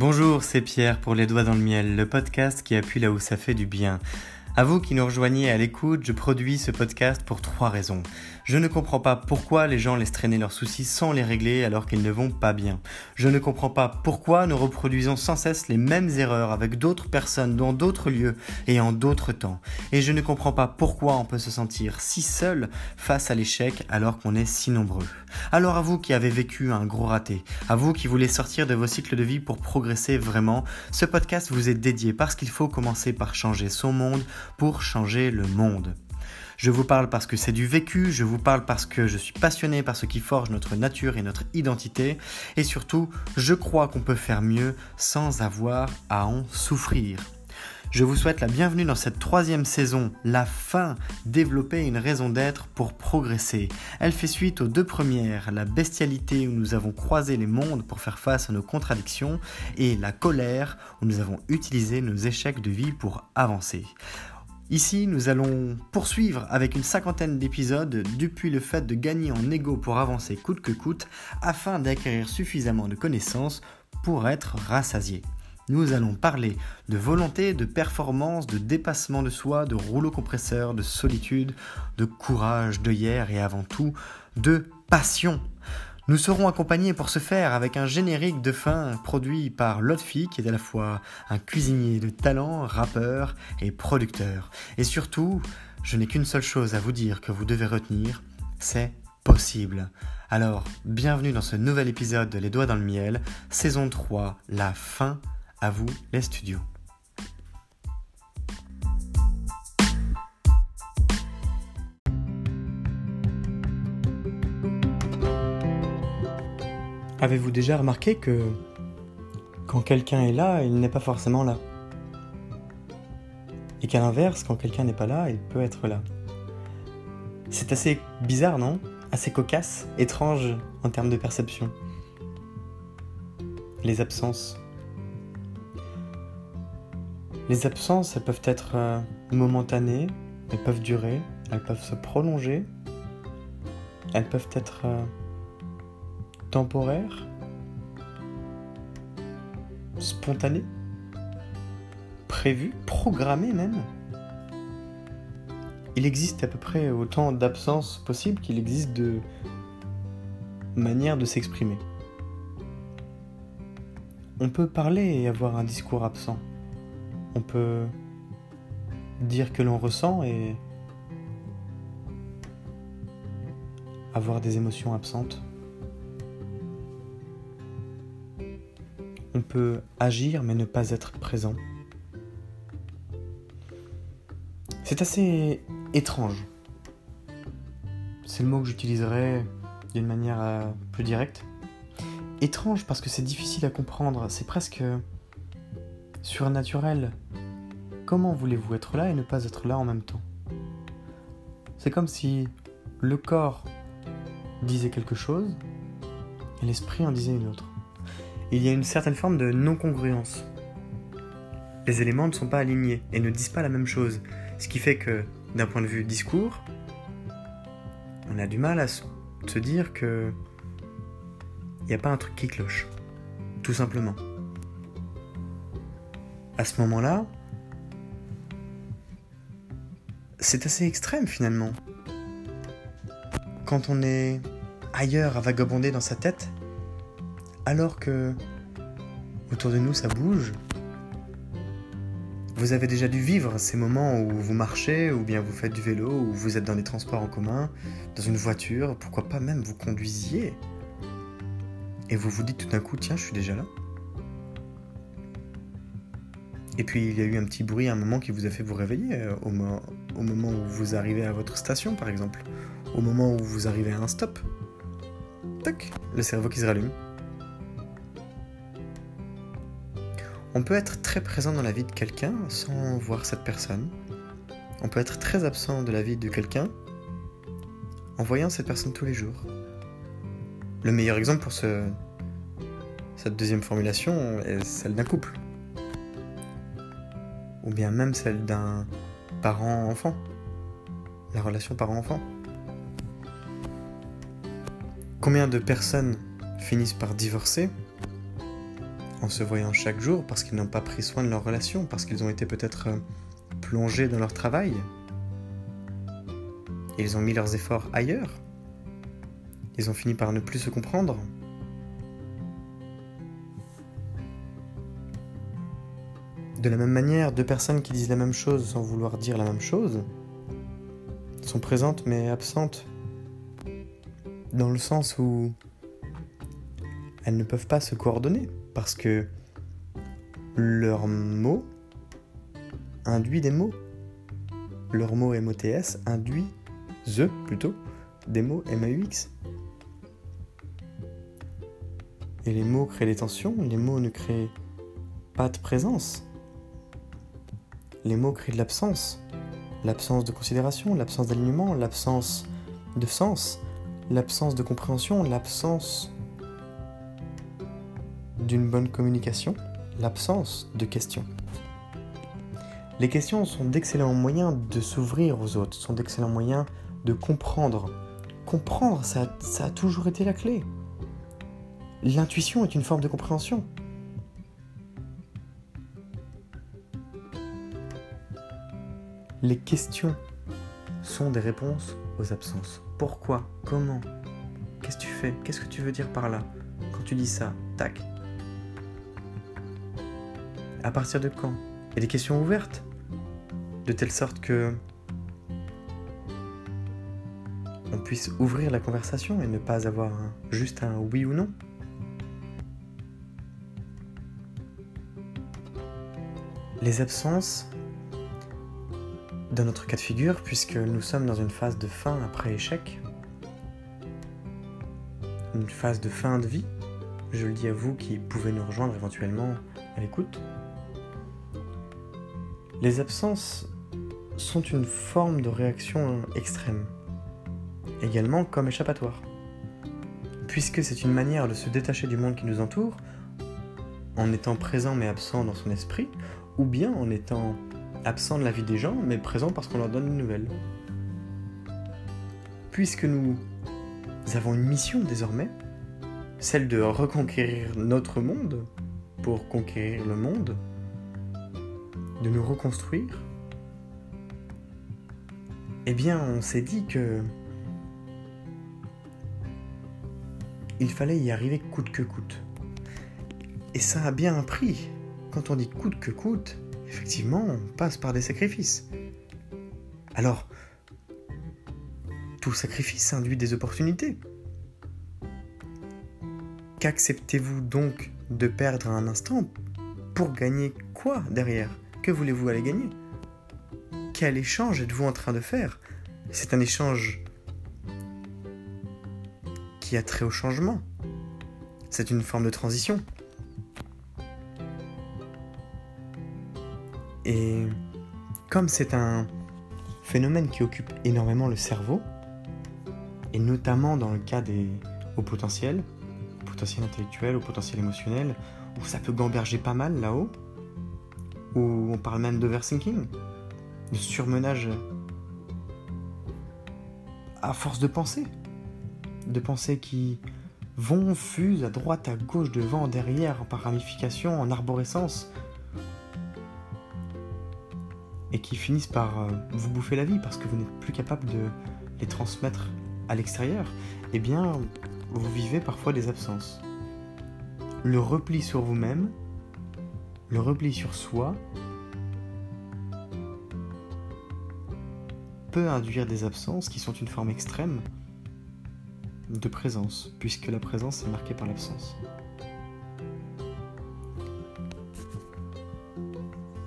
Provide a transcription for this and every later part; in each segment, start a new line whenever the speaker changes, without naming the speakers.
Bonjour, c'est Pierre pour Les Doigts dans le Miel, le podcast qui appuie là où ça fait du bien. À vous qui nous rejoignez à l'écoute, je produis ce podcast pour trois raisons. Je ne comprends pas pourquoi les gens laissent traîner leurs soucis sans les régler alors qu'ils ne vont pas bien. Je ne comprends pas pourquoi nous reproduisons sans cesse les mêmes erreurs avec d'autres personnes dans d'autres lieux et en d'autres temps. Et je ne comprends pas pourquoi on peut se sentir si seul face à l'échec alors qu'on est si nombreux. Alors à vous qui avez vécu un gros raté, à vous qui voulez sortir de vos cycles de vie pour progresser vraiment, ce podcast vous est dédié parce qu'il faut commencer par changer son monde pour changer le monde. Je vous parle parce que c'est du vécu, je vous parle parce que je suis passionné par ce qui forge notre nature et notre identité, et surtout, je crois qu'on peut faire mieux sans avoir à en souffrir. Je vous souhaite la bienvenue dans cette troisième saison, la fin, développer une raison d'être pour progresser. Elle fait suite aux deux premières, la bestialité où nous avons croisé les mondes pour faire face à nos contradictions, et la colère où nous avons utilisé nos échecs de vie pour avancer. Ici, nous allons poursuivre avec une cinquantaine d'épisodes depuis le fait de gagner en ego pour avancer coûte que coûte afin d'acquérir suffisamment de connaissances pour être rassasié. Nous allons parler de volonté, de performance, de dépassement de soi, de rouleau compresseur, de solitude, de courage, de hier et avant tout de passion. Nous serons accompagnés pour ce faire avec un générique de fin produit par Lotfi, qui est à la fois un cuisinier de talent, rappeur et producteur. Et surtout, je n'ai qu'une seule chose à vous dire que vous devez retenir, c'est possible. Alors, bienvenue dans ce nouvel épisode de Les Doigts dans le Miel, saison 3, la fin, à vous les studios. Avez-vous déjà remarqué que quand quelqu'un est là, il n'est pas forcément là? Et qu'à l'inverse, quand quelqu'un n'est pas là, il peut être là? C'est assez bizarre, non? Assez cocasse, étrange en termes de perception? Les absences. Les absences, elles peuvent être euh, momentanées, elles peuvent durer, elles peuvent se prolonger, elles peuvent être euh, temporaire, spontané, prévu, programmé même. Il existe à peu près autant d'absences possibles qu'il existe de manières de s'exprimer. On peut parler et avoir un discours absent. On peut dire que l'on ressent et avoir des émotions absentes. Peut agir mais ne pas être présent. C'est assez étrange. C'est le mot que j'utiliserai d'une manière euh, plus directe. Étrange parce que c'est difficile à comprendre, c'est presque surnaturel. Comment voulez-vous être là et ne pas être là en même temps? C'est comme si le corps disait quelque chose et l'esprit en disait une autre il y a une certaine forme de non-congruence. Les éléments ne sont pas alignés et ne disent pas la même chose, ce qui fait que, d'un point de vue discours, on a du mal à se dire que il n'y a pas un truc qui cloche, tout simplement. À ce moment-là, c'est assez extrême finalement. Quand on est ailleurs à vagabonder dans sa tête, alors que autour de nous ça bouge. Vous avez déjà dû vivre ces moments où vous marchez, ou bien vous faites du vélo, ou vous êtes dans les transports en commun, dans une voiture, pourquoi pas même vous conduisiez? Et vous vous dites tout d'un coup, tiens, je suis déjà là. Et puis il y a eu un petit bruit à un moment qui vous a fait vous réveiller, euh, au, au moment où vous arrivez à votre station par exemple, au moment où vous arrivez à un stop. Tac, le cerveau qui se rallume. On peut être très présent dans la vie de quelqu'un sans voir cette personne. On peut être très absent de la vie de quelqu'un en voyant cette personne tous les jours. Le meilleur exemple pour ce, cette deuxième formulation est celle d'un couple. Ou bien même celle d'un parent-enfant. La relation parent-enfant. Combien de personnes finissent par divorcer en se voyant chaque jour parce qu'ils n'ont pas pris soin de leur relation, parce qu'ils ont été peut-être euh, plongés dans leur travail. Ils ont mis leurs efforts ailleurs. Ils ont fini par ne plus se comprendre. De la même manière, deux personnes qui disent la même chose sans vouloir dire la même chose sont présentes mais absentes. Dans le sens où elles ne peuvent pas se coordonner parce que leur mot induit des mots. Leur mot MOTS induit the plutôt des mots MAUX. Et les mots créent des tensions, les mots ne créent pas de présence. Les mots créent de l'absence. L'absence de considération, l'absence d'alignement, l'absence de sens, l'absence de compréhension, l'absence d'une bonne communication, l'absence de questions. Les questions sont d'excellents moyens de s'ouvrir aux autres, sont d'excellents moyens de comprendre. Comprendre, ça, ça a toujours été la clé. L'intuition est une forme de compréhension. Les questions sont des réponses aux absences. Pourquoi? Comment? Qu'est-ce que tu fais? Qu'est-ce que tu veux dire par là? Quand tu dis ça, tac. À partir de quand? A des questions ouvertes. De telle sorte que on puisse ouvrir la conversation et ne pas avoir juste un oui ou non. Les absences, dans notre cas de figure, puisque nous sommes dans une phase de fin après échec, une phase de fin de vie, je le dis à vous qui pouvez nous rejoindre éventuellement à l'écoute, les absences sont une forme de réaction extrême, également comme échappatoire, puisque c'est une manière de se détacher du monde qui nous entoure en étant présent mais absent dans son esprit, ou bien en étant absent de la vie des gens, mais présent parce qu'on leur donne une nouvelle. Puisque nous avons une mission désormais, celle de reconquérir notre monde pour conquérir le monde, de nous reconstruire, eh bien on s'est dit que il fallait y arriver coûte que coûte. Et ça a bien un prix. Quand on dit coûte que coûte, effectivement, on passe par des sacrifices. Alors, tout sacrifice induit des opportunités. Qu'acceptez-vous donc de perdre un instant pour gagner quoi derrière? Que voulez-vous aller gagner? Quel échange êtes-vous en train de faire? C'est un échange qui a trait au changement. C'est une forme de transition. Et comme c'est un phénomène qui occupe énormément le cerveau, et notamment dans le cas des hauts potentiels, potentiel intellectuel, au potentiel émotionnel, où ça peut gamberger pas mal là-haut, où on parle même d'overthinking, de surmenage à force de penser, de pensées qui vont, fusent à droite, à gauche, devant, derrière, par ramification, en arborescence, et qui finissent par euh, vous bouffer la vie parce que vous n'êtes plus capable de les transmettre à l'extérieur, eh bien, vous vivez parfois des absences. Le repli sur vous-même, le repli sur soi, peut induire des absences qui sont une forme extrême de présence, puisque la présence est marquée par l'absence.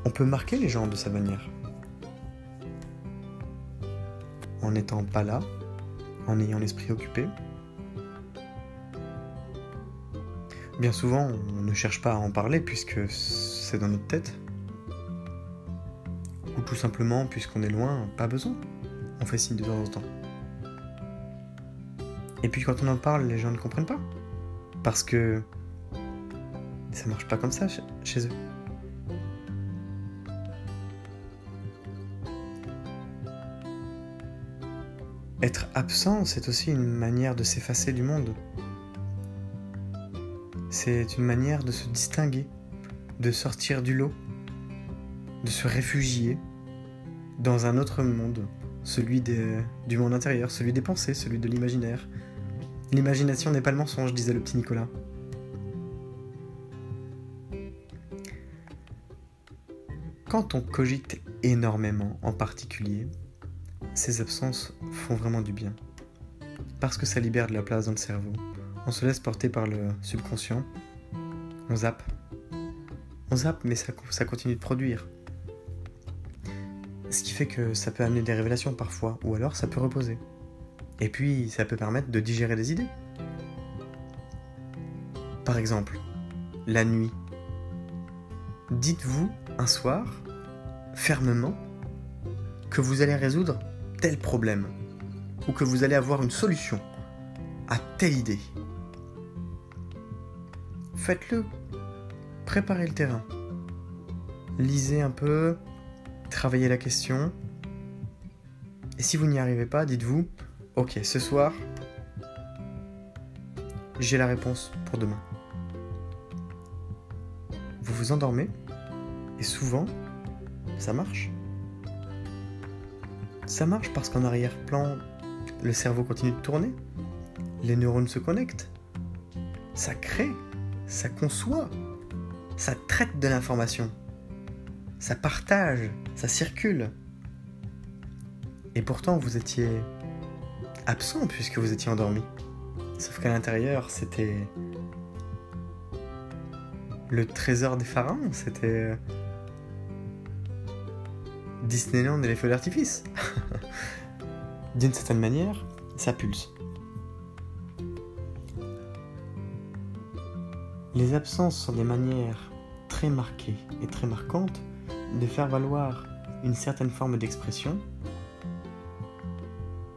On peut marquer les gens de sa manière. En n'étant pas là, en ayant l'esprit occupé. Bien souvent, on ne cherche pas à en parler puisque dans notre tête. Ou tout simplement, puisqu'on est loin, pas besoin. On fait signe de temps en temps. Et puis quand on en parle, les gens ne comprennent pas. Parce que ça marche pas comme ça chez eux. Être absent, c'est aussi une manière de s'effacer du monde. C'est une manière de se distinguer, de sortir du lot, de se réfugier dans un autre monde, celui du monde intérieur, celui des pensées, celui de l'imaginaire. L'imagination n'est pas le mensonge, disait le petit Nicolas. Quand on cogite énormément en particulier, ces absences font vraiment du bien. Parce que ça libère de la place dans le cerveau. On se laisse porter par le subconscient. On zappe. On mais ça continue de produire. Ce qui fait que ça peut amener des révélations parfois, ou alors ça peut reposer. Et puis, ça peut permettre de digérer des idées. Par exemple, la nuit. Dites-vous un soir, fermement que vous allez résoudre tel problème ou que vous allez avoir une solution à telle idée. Faites-le. Préparez le terrain. Lisez un peu, travaillez la question. Et si vous n'y arrivez pas, dites-vous, ok, ce soir, j'ai la réponse pour demain. Vous vous endormez et souvent, ça marche. Ça marche parce qu'en arrière-plan, le cerveau continue de tourner, les neurones se connectent, ça crée, ça conçoit, ça traite de l'information, ça partage, ça circule. Et pourtant, vous étiez absent puisque vous étiez endormi. Sauf qu'à l'intérieur, c'était le trésor des pharaons, c'était Disneyland et les feux d'artifice. D'une certaine manière, ça pulse. Les absences sont des manières très marquées et très marquantes de faire valoir une certaine forme d'expression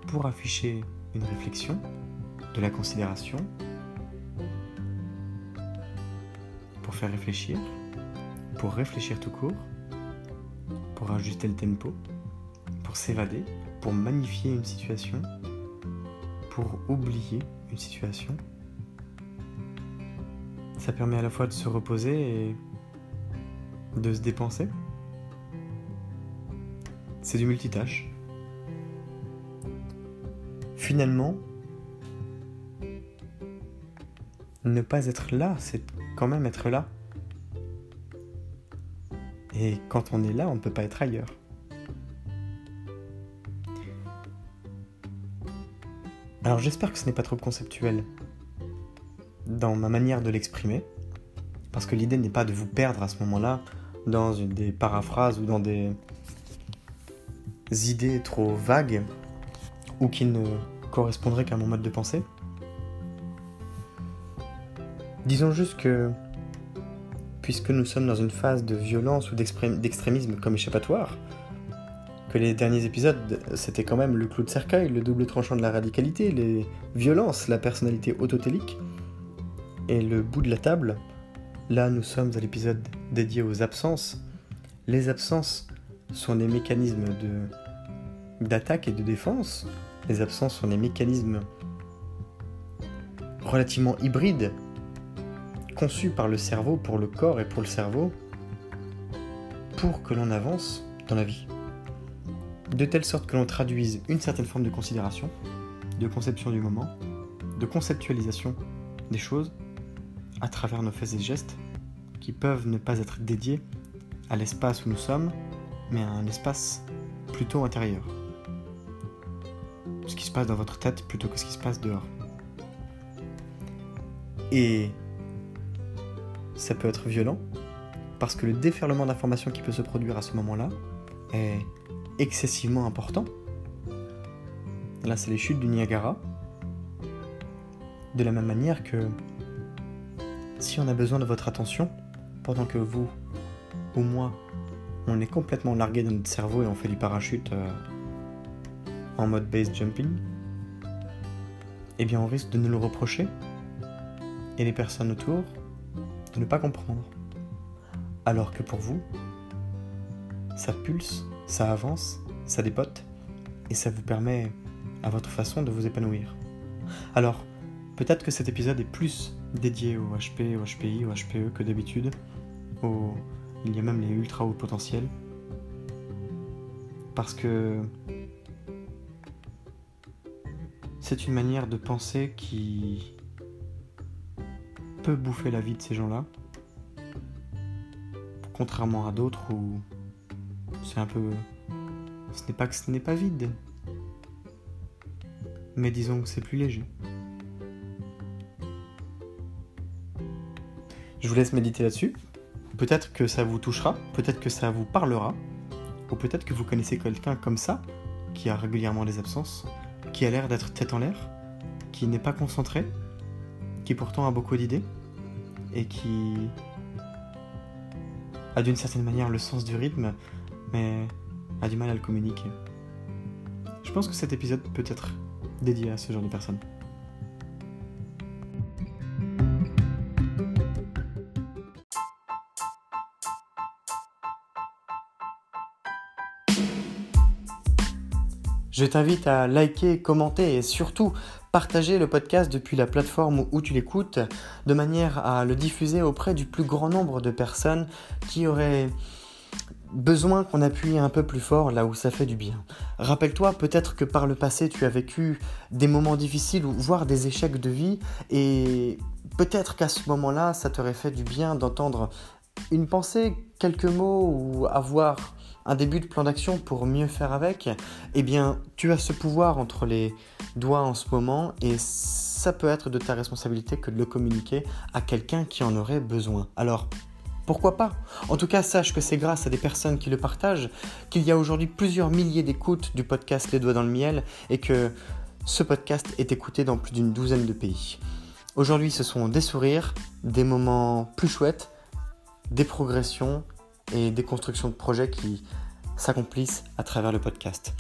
pour afficher une réflexion, de la considération, pour faire réfléchir, pour réfléchir tout court, pour ajuster le tempo, pour s'évader, pour magnifier une situation, pour oublier une situation. Ça permet à la fois de se reposer et de se dépenser. C'est du multitâche. Finalement, ne pas être là, c'est quand même être là. Et quand on est là, on ne peut pas être ailleurs. Alors j'espère que ce n'est pas trop conceptuel dans ma manière de l'exprimer, parce que l'idée n'est pas de vous perdre à ce moment-là dans des paraphrases ou dans des idées trop vagues ou qui ne correspondraient qu'à mon mode de pensée. Disons juste que puisque nous sommes dans une phase de violence ou d'extrémisme comme échappatoire, que les derniers épisodes, c'était quand même le clou de cercueil, le double tranchant de la radicalité, les violences, la personnalité autotélique, et le bout de la table, là nous sommes à l'épisode dédié aux absences. Les absences sont des mécanismes de d'attaque et de défense. Les absences sont des mécanismes relativement hybrides conçu par le cerveau pour le corps et pour le cerveau pour que l'on avance dans la vie. De telle sorte que l'on traduise une certaine forme de considération, de conception du moment, de conceptualisation des choses à travers nos faits et gestes qui peuvent ne pas être dédiés à l'espace où nous sommes, mais à un espace plutôt intérieur. Ce qui se passe dans votre tête plutôt que ce qui se passe dehors. Et ça peut être violent, parce que le déferlement d'informations qui peut se produire à ce moment-là est excessivement important. Là, c'est les chutes du Niagara. De la même manière que si on a besoin de votre attention, pendant que vous ou moi, on est complètement largué dans notre cerveau et on fait du parachute euh, en mode base jumping, eh bien on risque de nous le reprocher. Et les personnes autour ne pas comprendre. Alors que pour vous, ça pulse, ça avance, ça dépote, et ça vous permet, à votre façon, de vous épanouir. Alors, Peut-être que cet épisode est plus dédié au HP, au HPI, au HPE que d'habitude. Il y a même les ultra hauts potentiels. Parce que c'est une manière de penser qui peut bouffer la vie de ces gens-là. Contrairement à d'autres où c'est un peu. Ce n'est pas que ce n'est pas vide. Mais disons que c'est plus léger. Je vous laisse méditer là-dessus. Peut-être que ça vous touchera, peut-être que ça vous parlera, ou peut-être que vous connaissez quelqu'un comme ça, qui a régulièrement des absences, qui a l'air d'être tête en l'air, qui n'est pas concentré, qui pourtant a beaucoup d'idées, et qui a d'une certaine manière le sens du rythme, mais a du mal à le communiquer. Je pense que cet épisode peut être dédié à ce genre de personnes. Je t'invite à liker, commenter et surtout partager le podcast depuis la plateforme où tu l'écoutes de manière à le diffuser auprès du plus grand nombre de personnes qui auraient besoin qu'on appuie un peu plus fort là où ça fait du bien. Rappelle-toi peut-être que par le passé tu as vécu des moments difficiles ou voire des échecs de vie et peut-être qu'à ce moment-là ça t'aurait fait du bien d'entendre une pensée, quelques mots ou avoir un début de plan d'action pour mieux faire avec, eh bien, tu as ce pouvoir entre les doigts en ce moment et ça peut être de ta responsabilité que de le communiquer à quelqu'un qui en aurait besoin. Alors, pourquoi pas? En tout cas, sache que c'est grâce à des personnes qui le partagent qu'il y a aujourd'hui plusieurs milliers d'écoutes du podcast Les Doigts dans le Miel et que ce podcast est écouté dans plus d'une douzaine de pays. Aujourd'hui, ce sont des sourires, des moments plus chouettes, des progressions et des constructions de projets qui s'accomplissent à travers le podcast.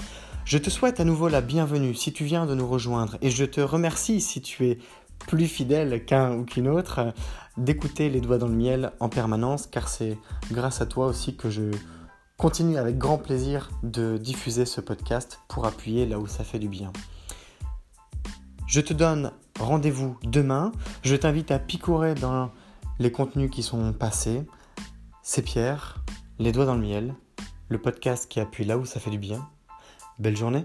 Je te souhaite à nouveau la bienvenue si tu viens de nous rejoindre et je te remercie si tu es plus fidèle qu'un ou qu'une autre d'écouter les doigts dans le miel en permanence car c'est grâce à toi aussi que je continue avec grand plaisir de diffuser ce podcast pour appuyer là où ça fait du bien. Je te donne rendez-vous demain. Je t'invite à picorer dans les contenus qui sont passés. C'est Pierre, les doigts dans le miel, le podcast qui appuie là où ça fait du bien. Belle journée